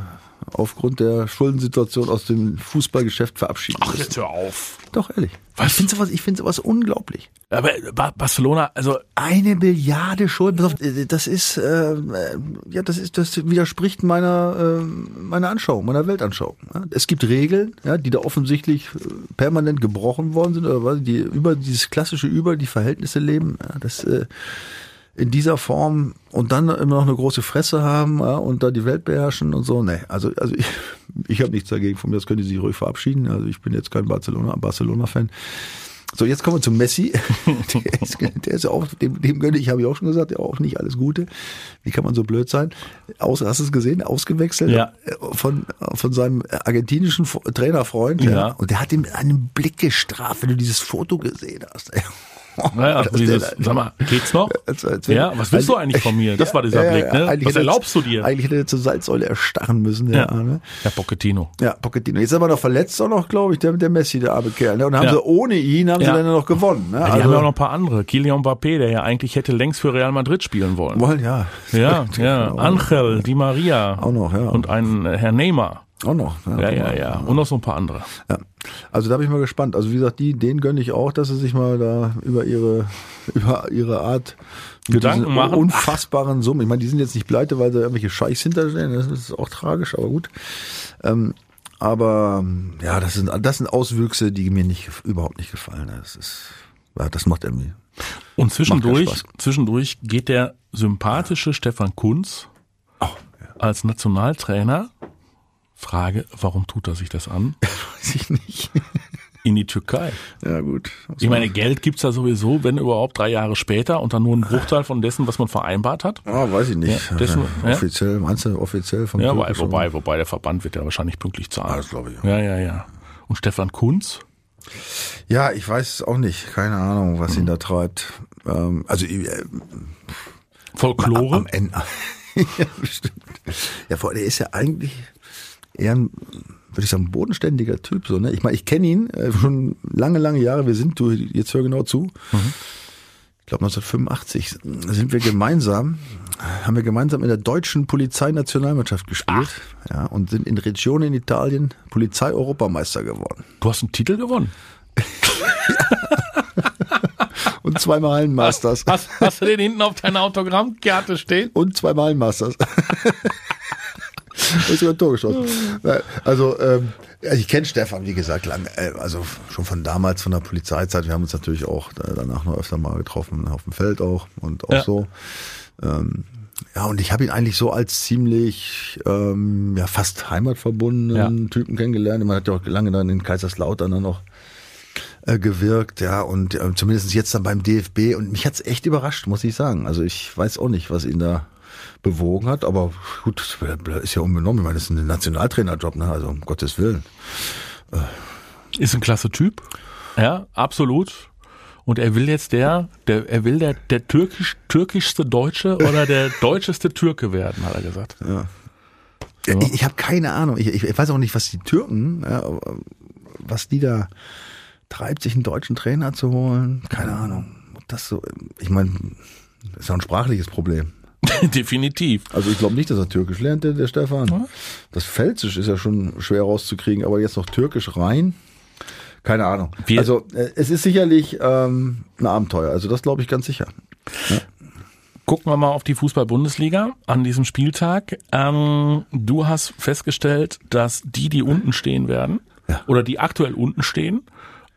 aufgrund der Schuldensituation aus dem Fußballgeschäft verabschieden. Ach, jetzt hör auf. Doch, ehrlich. Was? Ich finde sowas, ich finde sowas unglaublich. Aber Ba- Barcelona, also Eine Milliarde Schulden, äh, das ist, äh, äh, ja, das ist, das widerspricht meiner, äh, meiner Anschauung, meiner Weltanschauung. Ja. Es gibt Regeln, ja, die da offensichtlich äh, permanent gebrochen worden sind, oder was, die über dieses klassische über die Verhältnisse leben. Ja, das, äh, in dieser Form und dann immer noch eine große Fresse haben ja, und da die Welt beherrschen und so. Nee, also, also ich, *laughs* ich habe nichts dagegen. Von mir aus können die sich ruhig verabschieden. Also ich bin jetzt kein Barcelona, Barcelona-Fan. So, jetzt kommen wir zu Messi. *laughs* Der ist, der ist ja auch, dem, dem gönne ich, habe ich auch schon gesagt, der auch nicht alles Gute. Wie kann man so blöd sein? Aus, hast du es gesehen? Ausgewechselt Ja. äh, von, von seinem argentinischen Trainerfreund. Ja. Ja. Und der hat ihm einen Blick gestraft, wenn du dieses Foto gesehen hast. *laughs* naja, Das- dieses, sag mal, geht's noch? *laughs* als- als Ja, was willst du eigentlich von mir? Das war dieser Blick, ne? eigentlich Was er- erlaubst du dir? Eigentlich hätte er zur Salzsäule erstarren müssen, der Ja. Arme. Ja, Pochettino. Ja, Pochettino. Jetzt ist aber noch verletzt auch noch, glaube ich, der, der Messi, der arme Kerl. Ne? Und haben Ja. sie ohne ihn, haben sie Ja. dann noch gewonnen. Ne? Ja, die haben ja auch noch ein paar andere. Kylian Mbappé, der ja eigentlich hätte längst für Real Madrid spielen wollen. wollen, ja. Ja, *laughs* ja. Angel, Di Maria. Auch noch, ja. Und ein äh, Herr Neymar. Auch noch. Ja, ja, ja. Und noch so ein paar andere. Ja. Also da bin ich mal gespannt. Also wie gesagt, die, denen gönne ich auch, dass sie sich mal da über ihre, *laughs* über ihre Art Gedanken machen. unfassbaren Summen. Ich meine, die sind jetzt nicht pleite, weil sie irgendwelche Scheichs hinterstehen. Das ist auch tragisch, aber gut. Ähm, aber ja, das sind, das sind Auswüchse, die mir nicht überhaupt nicht gefallen. Das ist, ja, das macht irgendwie. Und zwischendurch, zwischendurch geht der sympathische Stefan Kunz Oh, als Nationaltrainer, Frage, warum tut er sich das an, *laughs* weiß ich nicht. in die Türkei? ja gut. Ich meine, Geld gibt's da sowieso, wenn überhaupt drei Jahre später und dann nur ein Bruchteil von dessen, was man vereinbart hat. Ah, weiß ich nicht. Ja, dessen- Äh, ja. Offiziell, meinst du offiziell vom Ja, wobei, wobei, wobei der Verband wird ja wahrscheinlich pünktlich zahlen. Ah, das glaube ich. Ja, ja, ja. Und Stefan Kunz? Ja, ich weiß es auch nicht. Keine Ahnung, was ihn da treibt. Ähm, also äh, Folklore? am Ende. *laughs* ja, bestimmt. Ja, vor der ist ja eigentlich eher ein würde ich sagen, bodenständiger Typ. So, ne? Ich meine, ich kenne ihn äh, schon lange, lange Jahre. Wir sind, du, jetzt hör genau zu. Ich glaube 1985 sind wir gemeinsam, haben wir gemeinsam in der deutschen Polizeinationalmannschaft gespielt. Ja, und sind in Regione in Italien Polizei-Europameister geworden. Du hast einen Titel gewonnen. *laughs* Und zweimal Hallenmasters. Hast, hast du den hinten auf deiner Autogrammkarte stehen? Und zweimal Hallenmasters. *laughs* Und sogar ein Tor geschossen. Also, ähm, ich kenne Stefan, wie gesagt, lang, äh, also schon von damals, von der Polizeizeit. Wir haben uns natürlich auch äh, danach noch öfter mal getroffen, auf dem Feld auch und auch Ja. so. Ähm, ja, und ich habe ihn eigentlich so als ziemlich, ähm, ja, fast heimatverbundenen Ja. Typen kennengelernt. Man hat ja auch lange dann in Kaiserslautern dann noch äh, gewirkt, ja, und äh, zumindest jetzt dann beim DFB. Und mich hat's echt überrascht, muss ich sagen. Also ich weiß auch nicht, was ihn da bewogen hat, aber gut, ist ja unbenommen. Ich meine, das ist ein Nationaltrainerjob, ne? Also um Gottes Willen. Ist ein klasse Typ. Ja, absolut. Und er will jetzt der, der er will der, der türkisch, türkischste Deutsche oder der *laughs* deutscheste Türke werden, hat er gesagt. Ja, Ich, ich habe keine Ahnung. Ich, ich, weiß auch nicht, was die Türken, ja, was die da treibt, sich einen deutschen Trainer zu holen. Keine Ahnung. Ob das so, ich meine, ist ja ein sprachliches Problem. *laughs* Definitiv. Also ich glaube nicht, dass er Türkisch lernt, der, der Stefan. Das Pfälzisch ist ja schon schwer rauszukriegen, aber jetzt noch Türkisch rein. Keine Ahnung. Wir- also äh, es ist sicherlich ähm, ein Abenteuer. Also das glaube ich ganz sicher. Gucken wir mal auf die Fußball-Bundesliga an diesem Spieltag. Ähm, du hast festgestellt, dass die, die unten stehen werden, Ja. oder die aktuell unten stehen,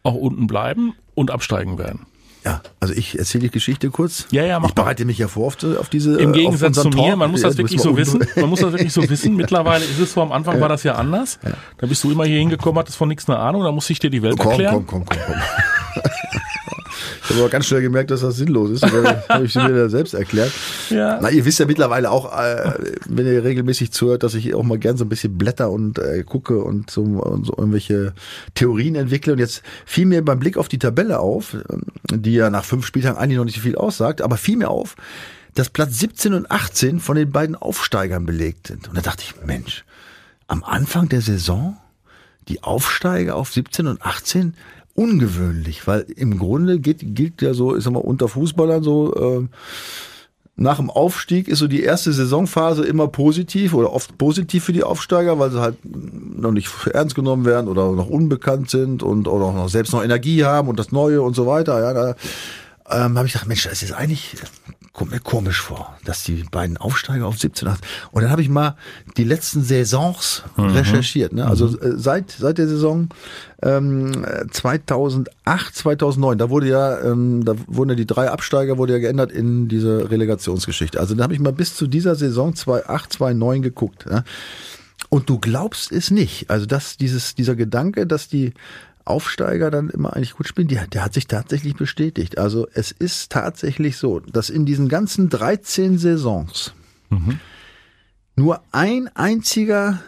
auch unten bleiben und absteigen werden. Ja, also ich erzähle die Geschichte kurz. Ja, ja, mach Ich bereite mich ja vor auf, die- auf diese. Im Gegensatz zu mir, Talk. man muss Ja, das wirklich so mal wissen. Man muss das wirklich so wissen. *laughs* Mittlerweile ist es so, am Anfang war das ja anders. Da bist du immer hier hingekommen, hattest von nichts eine Ahnung, da musste ich dir die Welt Komm, erklären. komm, komm, komm, komm. *laughs* Ich habe aber ganz schnell gemerkt, dass das sinnlos ist. *laughs* habe ich mir selbst erklärt. Ja. Na, ihr wisst ja mittlerweile auch, äh, wenn ihr regelmäßig zuhört, dass ich auch mal gern so ein bisschen blätter und äh, gucke und so, und so irgendwelche Theorien entwickle. Und jetzt fiel mir beim Blick auf die Tabelle auf, die ja nach fünf Spieltagen eigentlich noch nicht so viel aussagt, aber fiel mir auf, dass Platz 17 und 18 von den beiden Aufsteigern belegt sind. Und da dachte ich, Mensch, am Anfang der Saison die Aufsteiger auf 17 und 18 ungewöhnlich, weil im Grunde geht, gilt ja so, ich sag mal, unter Fußballern so, äh, nach dem Aufstieg ist so die erste Saisonphase immer positiv oder oft positiv für die Aufsteiger, weil sie halt noch nicht ernst genommen werden oder noch unbekannt sind und oder auch noch selbst noch Energie haben und das Neue und so weiter. Ja, da ähm, habe ich gedacht, Mensch, das ist eigentlich kommt mir komisch vor, dass die beiden Aufsteiger auf 17 8. Und dann habe ich mal die letzten Saisons recherchiert. Ne? Also äh, seit seit der Saison ähm, 2008, 2009, da wurde ja, ähm, da wurden ja die drei Absteiger wurde ja geändert in diese Relegationsgeschichte. Also da habe ich mal bis zu dieser Saison 2008, 2009 geguckt. Ja? Und du glaubst es nicht. Also dass dieses dieser Gedanke, dass die Aufsteiger dann immer eigentlich gut spielen, die, der hat sich tatsächlich bestätigt. Also es ist tatsächlich so, dass in diesen ganzen 13 Saisons nur ein einziger,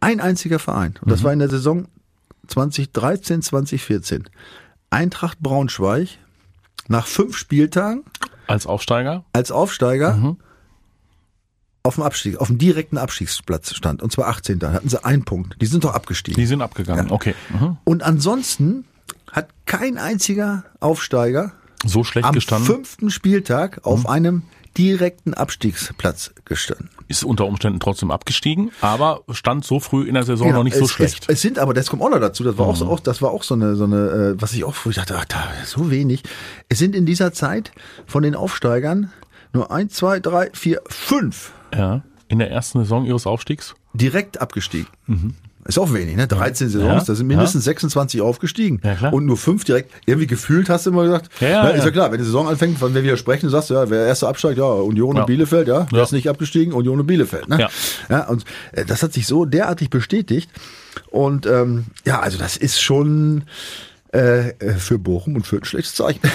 ein einziger Verein, und das war in der Saison 2013, 2014, Eintracht Braunschweig, nach fünf Spieltagen Als Aufsteiger. als Aufsteiger auf dem Abstieg, auf dem direkten Abstiegsplatz stand. Und zwar 18. Da hatten sie einen Punkt. Die sind doch abgestiegen. Die sind abgegangen. Okay. Mhm. Und ansonsten hat kein einziger Aufsteiger So schlecht am gestanden. fünften Spieltag auf einem direkten Abstiegsplatz gestanden. Ist unter Umständen trotzdem abgestiegen, aber stand so früh in der Saison noch nicht es, so schlecht. Es, es sind aber, das kommt auch noch dazu, das war auch so, das war auch so eine, so eine, äh, was ich auch, ich dachte, ach, da, so wenig. Es sind in dieser Zeit von den Aufsteigern nur eins, zwei, drei, vier, fünf ja. In der ersten Saison ihres Aufstiegs. direkt abgestiegen. Ist auch wenig, ne? 13 Saisons, Ja, da sind mindestens 26 aufgestiegen. Ja, klar. Und nur fünf direkt. Irgendwie gefühlt hast du immer gesagt, Ja, ja, ist ja. ja klar, wenn die Saison anfängt, von wenn wir sprechen, du sagst, ja, wer erster absteigt, ja, Union Ja. und Bielefeld, ja, wer Ja. ist nicht abgestiegen, Union und Bielefeld, ne? Ja. ja und äh, das hat sich so derartig bestätigt. Und ähm, ja, also das ist schon Äh, äh, für Bochum und für ein schlechtes Zeichen. *laughs*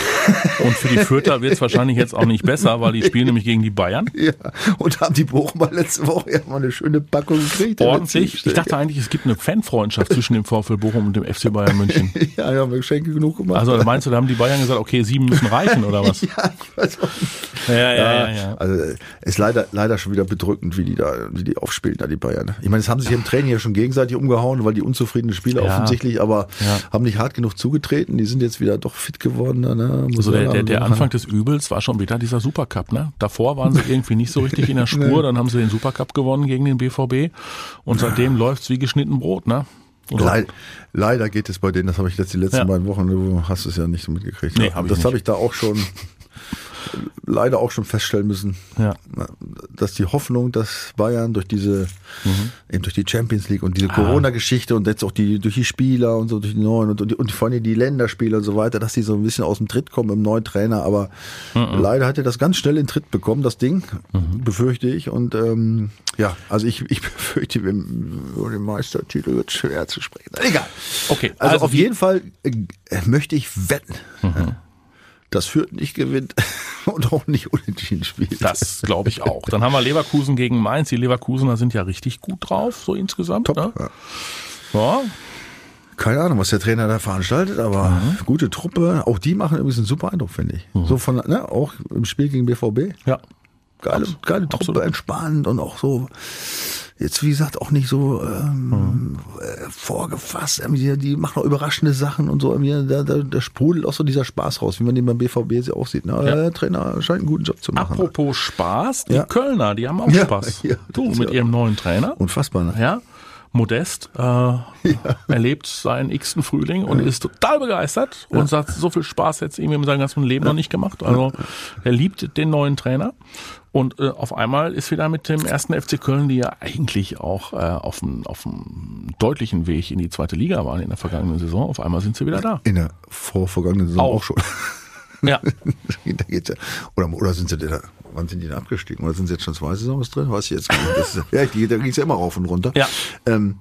Und für die Fürther *laughs* wird es wahrscheinlich jetzt auch nicht besser, weil die spielen nämlich gegen die Bayern. ja, und haben die Bochumer letzte Woche ja mal eine schöne Packung gekriegt. Ordentlich. Ich dachte eigentlich, es gibt eine Fanfreundschaft zwischen dem VfL Bochum und dem FC Bayern München. *laughs* ja, ja, haben wir Geschenke genug gemacht. Also meinst du, da haben die Bayern gesagt, okay, sieben müssen reichen oder was? ja, ich weiß auch nicht. Ja, ja, ja. ja. Also äh, ist leider leider schon wieder bedrückend, wie die da, wie die aufspielen da die Bayern. Ich meine, es haben sich im Training ja schon gegenseitig umgehauen, weil die unzufriedenen Spieler Ja. offensichtlich, aber Ja. haben nicht hart genug zugetreten. Die sind jetzt wieder doch fit geworden. Ne? Also der, der, der sagen. Anfang des Übels war schon wieder dieser Supercup, ne? Davor waren sie irgendwie nicht so richtig in der *laughs* Spur, dann haben sie den Supercup gewonnen gegen den BVB und seitdem läuft's wie geschnitten Brot, ne? Leid, leider geht es bei denen, das habe ich jetzt die letzten Ja. beiden Wochen, du hast es ja nicht so mitgekriegt. Nee, hab das habe ich da auch schon leider auch schon feststellen müssen, Ja. dass die Hoffnung, dass Bayern durch diese, Mhm. eben durch die Champions League und diese Ah. Corona-Geschichte und jetzt auch die, durch die Spieler und so, durch die neuen und, und, die- und vor allem die Länderspiele und so weiter, dass die so ein bisschen aus dem Tritt kommen im neuen Trainer, aber Mhm. leider hat er das ganz schnell in Tritt bekommen, das Ding, befürchte ich und ähm, ja, also ich, ich *laughs* befürchte, den Meistertitel wird schwer zu sprechen. Egal. Okay, Also, also auf jeden Fall äh, möchte ich wetten, dass Fürth nicht gewinnt *laughs* und auch nicht unentschieden spielt. Das glaube ich auch. Dann haben wir Leverkusen gegen Mainz. Die Leverkusener sind ja richtig gut drauf, so insgesamt. Top. Ne? Ja. Ja, Keine Ahnung, was der Trainer da veranstaltet, aber Mhm. gute Truppe. Auch die machen übrigens einen super Eindruck, finde ich. So von, ne, auch im Spiel gegen BVB. ja. Geile, Abs- geile Truppe, absolut. entspannt und auch so, jetzt wie gesagt, auch nicht so ähm, Mhm. äh, vorgefasst. Irgendwie, die machen auch überraschende Sachen und so. Da, da, da sprudelt auch so dieser Spaß raus, wie man den beim BVB auch sieht. Ne? Ja. Der Trainer scheint einen guten Job zu machen. Apropos Spaß, die Ja. Kölner, die haben auch Ja, Spaß. *laughs* du, mit ihrem neuen Trainer. Unfassbar, ne? Ja, Modest äh, erlebt seinen x-ten Frühling und ist total begeistert und sagt, so viel Spaß es ihm in seinem ganzen Leben noch nicht gemacht. Also er liebt den neuen Trainer und äh, auf einmal ist wieder mit dem ersten FC Köln, die ja eigentlich auch äh, auf einem auf einem deutlichen Weg in die zweite Liga waren in der vergangenen Saison, auf einmal sind sie wieder da. In der vorvergangenen Saison Auch. auch, schon. Ja, ja. *laughs* Oder, oder sind sie da, wann sind die denn abgestiegen? Oder sind sie jetzt schon zwei Saisons drin? Weiß ich jetzt gar nicht. Das *laughs* ja, die, da ging's ja immer rauf und runter. Ja. Ähm,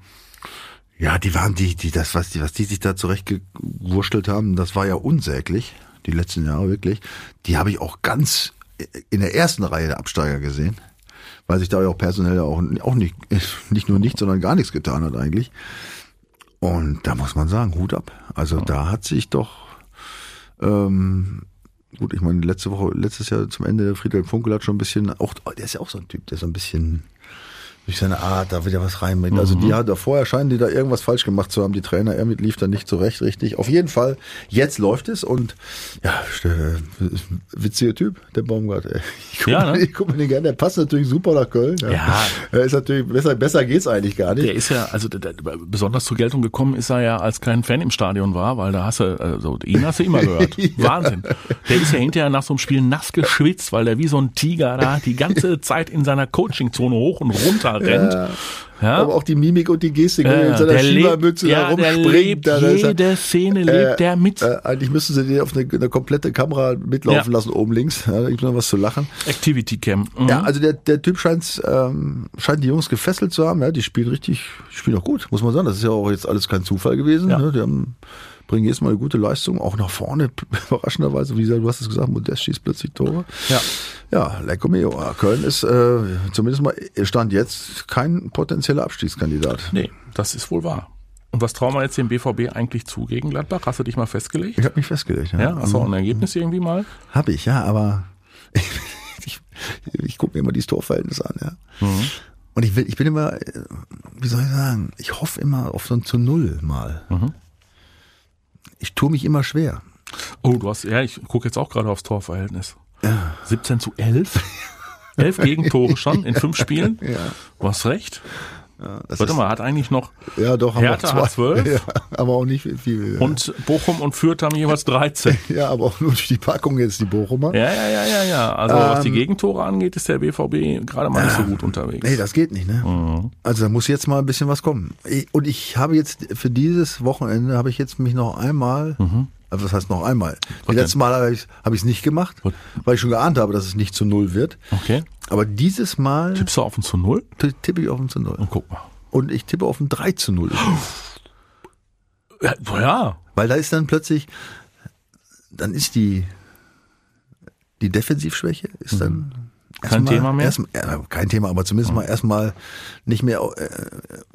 ja, die waren die, die, das, was die, was die sich da zurechtgewurstelt haben, das war ja unsäglich, die letzten Jahre wirklich. Die habe ich auch ganz in der ersten Reihe der Absteiger gesehen. Weil sich da ja auch personell auch, auch nicht, *laughs* nicht nur nichts, sondern gar nichts getan hat eigentlich. Und da muss man sagen, Hut ab. Also da hat sich doch ähm, gut, ich meine, letzte Woche, letztes Jahr zum Ende, Friedhelm Funkel hat schon ein bisschen, auch, der ist ja auch so ein Typ, der so ein bisschen durch seine Art da wieder was reinbringt. Also die hat da vorher scheinen die da irgendwas falsch gemacht zu haben, die Trainer, er mit lief da nicht zurecht richtig. Auf jeden Fall, jetzt läuft es und ja, witziger Typ, der Baumgart. ey. Ich guck, Ja, ne? ich guck mir den gerne, der passt natürlich super nach Köln. Ja. Er ist natürlich, besser, besser geht's eigentlich gar nicht. Der ist ja, also der, der, besonders zur Geltung gekommen ist er ja, als kein Fan im Stadion war, weil da hast du, also ihn hast du immer gehört. *laughs* Wahnsinn. Der ist ja hinterher nach so einem Spiel nass geschwitzt, weil der wie so ein Tiger da die ganze Zeit in seiner Coachingzone hoch und runter rennt. Ja. Aber auch die Mimik und die Gestik, Ja, wenn er in seiner Schiebermütze ja, da der rumspringt. lebt da, ist er- jede Szene lebt der mit. Äh, eigentlich müssten sie den auf eine, eine komplette Kamera mitlaufen Ja. lassen, oben links. Ja, da gibt's noch was zu lachen. Activity Cam. Mhm. Ja, also der, der Typ scheint, ähm, scheint die Jungs gefesselt zu haben. Ja, die spielen richtig, die spielen auch gut, muss man sagen. Das ist ja auch jetzt alles kein Zufall gewesen. Ja. Ne? Die haben, bringen jedes Mal eine gute Leistung, auch nach vorne, *laughs* überraschenderweise. Wie gesagt, du hast es gesagt, Modest schießt plötzlich Tore. Ja. Ja, Lecco mio. Köln ist äh, zumindest mal, stand jetzt kein potenzieller Abstiegskandidat. Nee, das ist wohl wahr. Und was trauen wir jetzt dem BVB eigentlich zu gegen Gladbach? Hast du dich mal festgelegt? Ich habe mich festgelegt. Ja, hast du auch ein Ergebnis irgendwie mal? Habe ich, ja, aber *laughs* ich, ich gucke mir immer dieses Torverhältnis an, ja. Und ich will, ich bin immer, äh, wie soll ich sagen, ich hoffe immer auf so ein zu Null mal. Ich tue mich immer schwer. Oh, du hast, ja, ich gucke jetzt auch gerade aufs Torverhältnis. 17 zu 11. 11 *laughs* Gegentore schon in fünf Spielen. *laughs* Ja. Du hast recht. Das Warte ist- mal, hat eigentlich noch Ja, doch, haben Hertha hat zwei. 12. *laughs* Ja, aber auch nicht viel. und Bochum und Fürth haben jeweils 13. ja, aber auch nur durch die Packung jetzt die Bochumer. Ja, ja, ja, ja, ja. Also was die Ähm, Gegentore angeht, ist der BVB gerade mal nicht so gut unterwegs. Nee, das geht nicht, ne? Mhm. Also da muss jetzt mal ein bisschen was kommen. Und ich habe jetzt für dieses Wochenende habe ich jetzt mich noch einmal, also was heißt noch einmal? Mhm. Was Das letzte Mal habe ich es nicht gemacht, Was? weil ich schon geahnt habe, dass es nicht zu null wird. Okay. Aber dieses Mal Tippst du auf ein zu Null? tippe ich auf ein zu null. Und guck mal. Und ich tippe auf ein 3 zu 0. *gasps* Ja, ja. Weil da ist dann plötzlich, dann ist die, die Defensivschwäche ist dann Mhm. Kein erstmal- Thema mehr? Erst, ja, kein Thema, aber zumindest mal erstmal nicht mehr äh,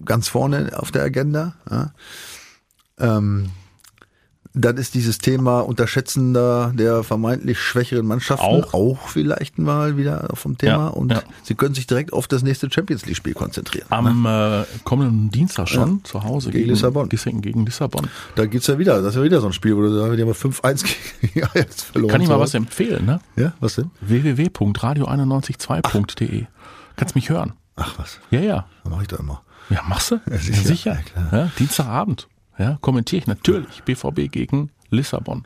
ganz vorne auf der Agenda. Ja. Ähm, dann ist dieses Thema Unterschätzender der vermeintlich schwächeren Mannschaften Auch. auch, vielleicht mal wieder vom Thema. Ja, und ja. sie können sich direkt auf das nächste Champions League-Spiel konzentrieren. Am äh, kommenden Dienstag schon zu Hause Gegen Lissabon. Gegen, gegen Lissabon. Da gibt's ja wieder, das ist ja wieder so ein Spiel, wo du sagst, *laughs* die haben 5-1 gegen Ajax verloren. Kann ich mal was empfehlen, ne? Ja, was denn? www.radio912.de. Kannst mich hören. Ach was, Ja, ja. das mache ich da immer. Ja, machst du? Ja, sicher. sicher. Ja, klar. Ja, Dienstagabend. Ja, kommentiere ich natürlich. BVB gegen Lissabon.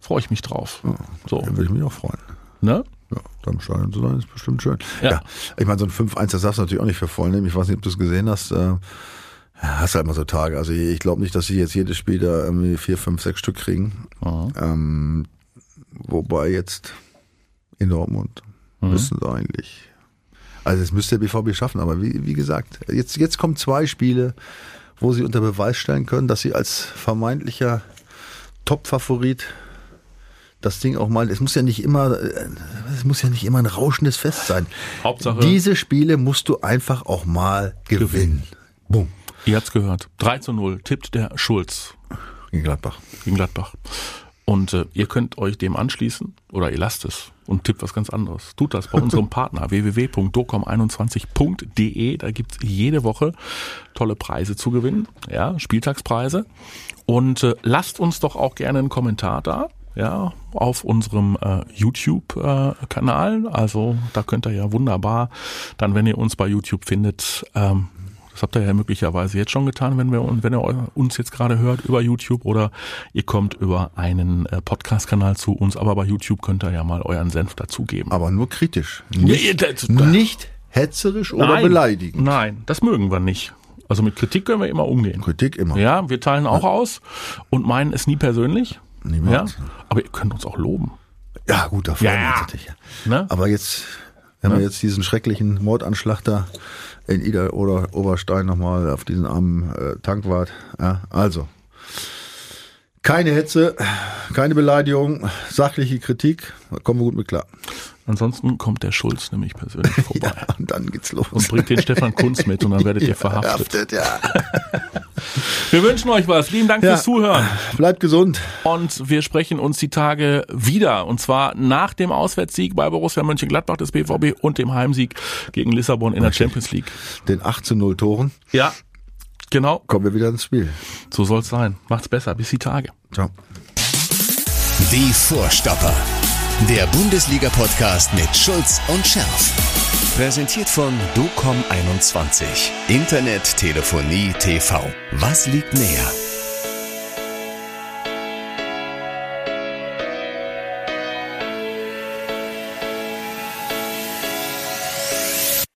Freue ich mich drauf. So, Da würde ich mich auch freuen. ne? Ja, da im Stadion zu sein, ist bestimmt schön. Ja. Ja, ich meine, so ein 5-1, das darfst du natürlich auch nicht für voll nehmen. Ich weiß nicht, ob du es gesehen hast. Äh, ja, hast halt mal so Tage. Also ich glaube nicht, dass sie jetzt jedes Spiel da irgendwie vier, fünf, sechs Stück kriegen. Ähm, wobei jetzt in Dortmund müssen sie eigentlich. Also es müsste der BVB schaffen, aber wie, wie gesagt, jetzt, jetzt kommen zwei Spiele, wo sie unter Beweis stellen können, dass sie als vermeintlicher Top-Favorit das Ding auch mal, es muss ja nicht immer, äh, es muss ja nicht immer ein rauschendes Fest sein. Hauptsache- Diese Spiele musst du einfach auch mal gewinnen. Bumm. Ihr habt's gehört. 3 zu 0 tippt der Schulz Gegen Gladbach. gegen Gladbach. Und äh, ihr könnt euch dem anschließen oder ihr lasst es und tippt was ganz anderes. Tut das bei unserem *laughs* Partner www.docom21.de. Da gibt's jede Woche tolle Preise zu gewinnen, ja, Spieltagspreise. Und äh, lasst uns doch auch gerne einen Kommentar da. Ja, auf unserem äh, YouTube-Kanal. also da könnt ihr ja wunderbar, dann wenn ihr uns bei YouTube findet, ähm, das habt ihr ja möglicherweise jetzt schon getan, wenn wir wenn ihr uns jetzt gerade hört über YouTube oder ihr kommt über einen äh, Podcast-Kanal zu uns, aber bei YouTube könnt ihr ja mal euren Senf dazugeben. Aber nur kritisch. Ja, Nicht, das- nicht hetzerisch oder Nein, beleidigend. Nein, das mögen wir nicht. Also mit Kritik können wir immer umgehen. Kritik immer. Ja, wir teilen auch aus und meinen es nie persönlich. Niemals. Ja, aber ihr könnt uns auch loben. Ja, gut, da freuen wir Ja. uns natürlich. Ne? Aber jetzt, wenn wir jetzt diesen schrecklichen Mordanschlag da in Ida oder Oberstein nochmal auf diesen armen äh, Tankwart. Ja, also. Keine Hetze, keine Beleidigung, sachliche Kritik, da kommen wir gut mit klar. Ansonsten kommt der Schulz nämlich persönlich *laughs* vorbei. Ja, und dann geht's los. Und bringt den Stefan Kunz mit und dann werdet ihr *laughs* verhaftet. Verhaftet, ja. *laughs* Wir wünschen euch was. Lieben Dank Ja. fürs Zuhören. Bleibt gesund. Und wir sprechen uns die Tage wieder. Und zwar nach dem Auswärtssieg bei Borussia Mönchengladbach des BVB und dem Heimsieg gegen Lissabon in der Champions League. Den 8 zu 0 Toren Ja, genau. kommen wir wieder ins Spiel. So soll's sein. Macht's besser. Bis die Tage. Ciao. Die Vorstopper. Der Bundesliga-Podcast mit Schulz und Scherf. Präsentiert von DOCOM21. Internet, Telefonie, TV. Was liegt näher?